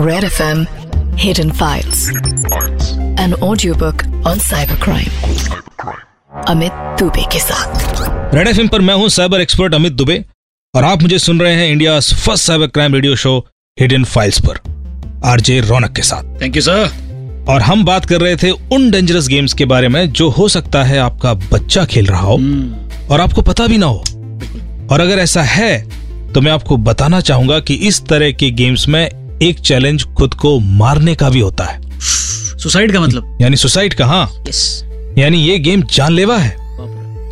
Red FM Hidden Files. An audiobook on cybercrime. Amit Dubey के साथ red F पर मैं हूँ साइबर एक्सपर्ट अमित दुबे और आप मुझे सुन रहे हैं India first cyber crime radio show hidden files पर आरजे रौनक के साथ थैंक यू सर और हम बात कर रहे थे उन डेंजरस गेम्स के बारे में जो हो सकता है आपका बच्चा खेल रहा हो hmm. और आपको पता भी ना हो और अगर ऐसा है तो मैं आपको बताना चाहूँगा कि इस तरह के गेम्स में एक चैलेंज खुद को मारने का भी होता है। सुसाइड का मतलब? यानी सुसाइड का हाँ यस यानी ये गेम जानलेवा है।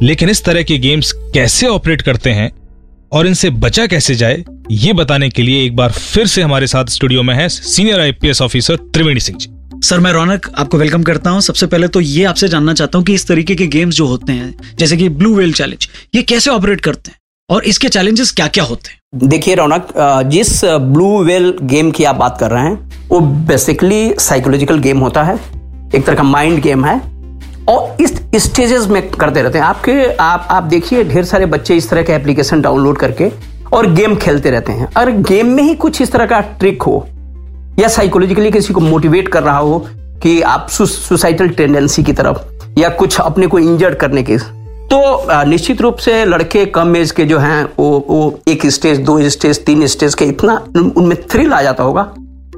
लेकिन इस तरह के गेम्स कैसे ऑपरेट करते हैं और इनसे बचा कैसे जाए ये बताने के लिए एक बार फिर से हमारे साथ स्टूडियो में है senior IPS officer Triveni Singh ji. Sir मैं रौनक आपको वेलकम करता हूँ। सबसे पहले तो ये आपसे जानना चाहता हूँ कि इस तरीके के गेम्स जो होते हैं जैसे कि ब्लू वेल चैलेंज ये कैसे ऑपरेट करते हैं? और इसके चैलेंजेस क्या क्या होते हैं? देखिए रौनक जिस ब्लू वेल गेम की आप बात कर रहे हैं, वो बेसिकली साइकोलॉजिकल गेम होता है। एक तरह का माइंड गेम है। और इस स्टेजेस में करते रहते हैं। आपके, आप आप देखिए, ढेर सारे बच्चे इस तरह के एप्लीकेशन डाउनलोड करके और गेम खेलते रहते हैं। अगर गेम में ही कुछ इस तरह का ट्रिक हो, या साइकोलॉजिकली किसी को मोटिवेट कर रहा हो कि आप सुसाइटल टेंडेंसी की तरफ़, या कुछ अपने को इंजर्ड करने के तो निश्चित रूप से लड़के कम एज के जो हैं वो वो एक स्टेज दो स्टेज तीन स्टेज के इतना उनमें थ्रिल आ जाता होगा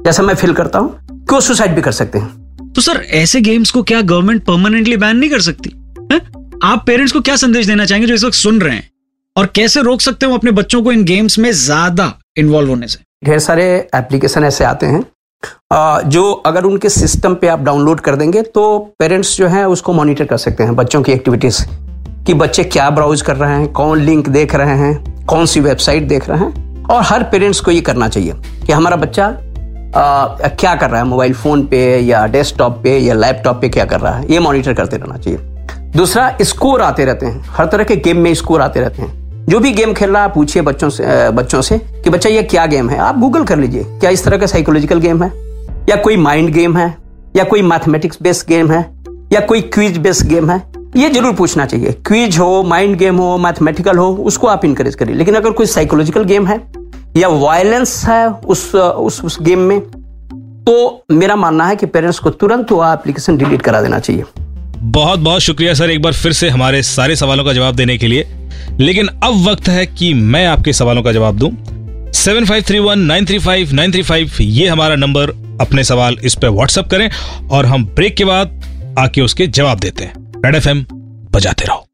जैसा मैं फील करता हूँ कि वो सुसाइड भी कर सकते हैं। तो सर ऐसे गेम्स को क्या गवर्नमेंट परमानेंटली बैन नहीं कर सकती? हैं? आप पेरेंट्स को क्या संदेश देना चाहेंगे जो इस वक्त सुन रहे हैं? और कैसे रोक सकते हो अपने बच्चों को इन गेम्स में ज़्यादा इन्वॉल्व होने से? ढेर सारे एप्लीकेशन ऐसे आते हैं जो अगर उनके सिस्टम पे आप डाउनलोड कर देंगे तो पेरेंट्स जो हैं उसको मॉनिटर कर सकते हैं बच्चों की एक्टिविटीज़ कि बच्चे क्या ब्राउज कर रहे हैं कौन लिंक देख रहे हैं कौन सी वेबसाइट देख रहे हैं। और हर पेरेंट्स को ये करना चाहिए कि हमारा बच्चा अ, क्या कर रहा है मोबाइल फ़ोन पे या डेस्कटॉप पे या लैपटॉप पे क्या कर रहा है ये मॉनिटर करते रहना चाहिए। दूसरा स्कोर आते रहते हैं। हर तरह के गेम में स्कोर आते रहते हैं। जो भी गेम खेल रहा है पूछिए बच्चों से बच्चों से कि बच्चा ये क्या गेम है? आप गूगल कर लीजिए क्या इस तरह का साइकोलॉजिकल गेम है? या कोई माइंड गेम है? या कोई मैथमेटिक्स बेस्ड गेम है? या कोई क्विज बेस्ड गेम है? ये ज़रूर पूछना चाहिए। क्विज हो माइंड गेम हो मैथमेटिकल हो, उसको आप इनकरेज करिए। लेकिन अगर कोई साइकोलॉजिकल गेम है या वायलेंस है उस उस उस गेम में तो मेरा मानना है कि पेरेंट्स को तुरंत वो एप्लीकेशन डिलीट करा देना चाहिए। बहुत बहुत शुक्रिया सर एक बार फिर से हमारे सारे सवालों का जवाब देने के लिए। लेकिन अब वक्त है कि मैं आपके सवालों का जवाब दूँ। Seven five three one nine three five nine three five ये हमारा नंबर। अपने सवाल इस पर व्हाट्सएप करें और हम ब्रेक के बाद आके उसके जवाब देते हैं। रेड एफ़ बजाते रहो।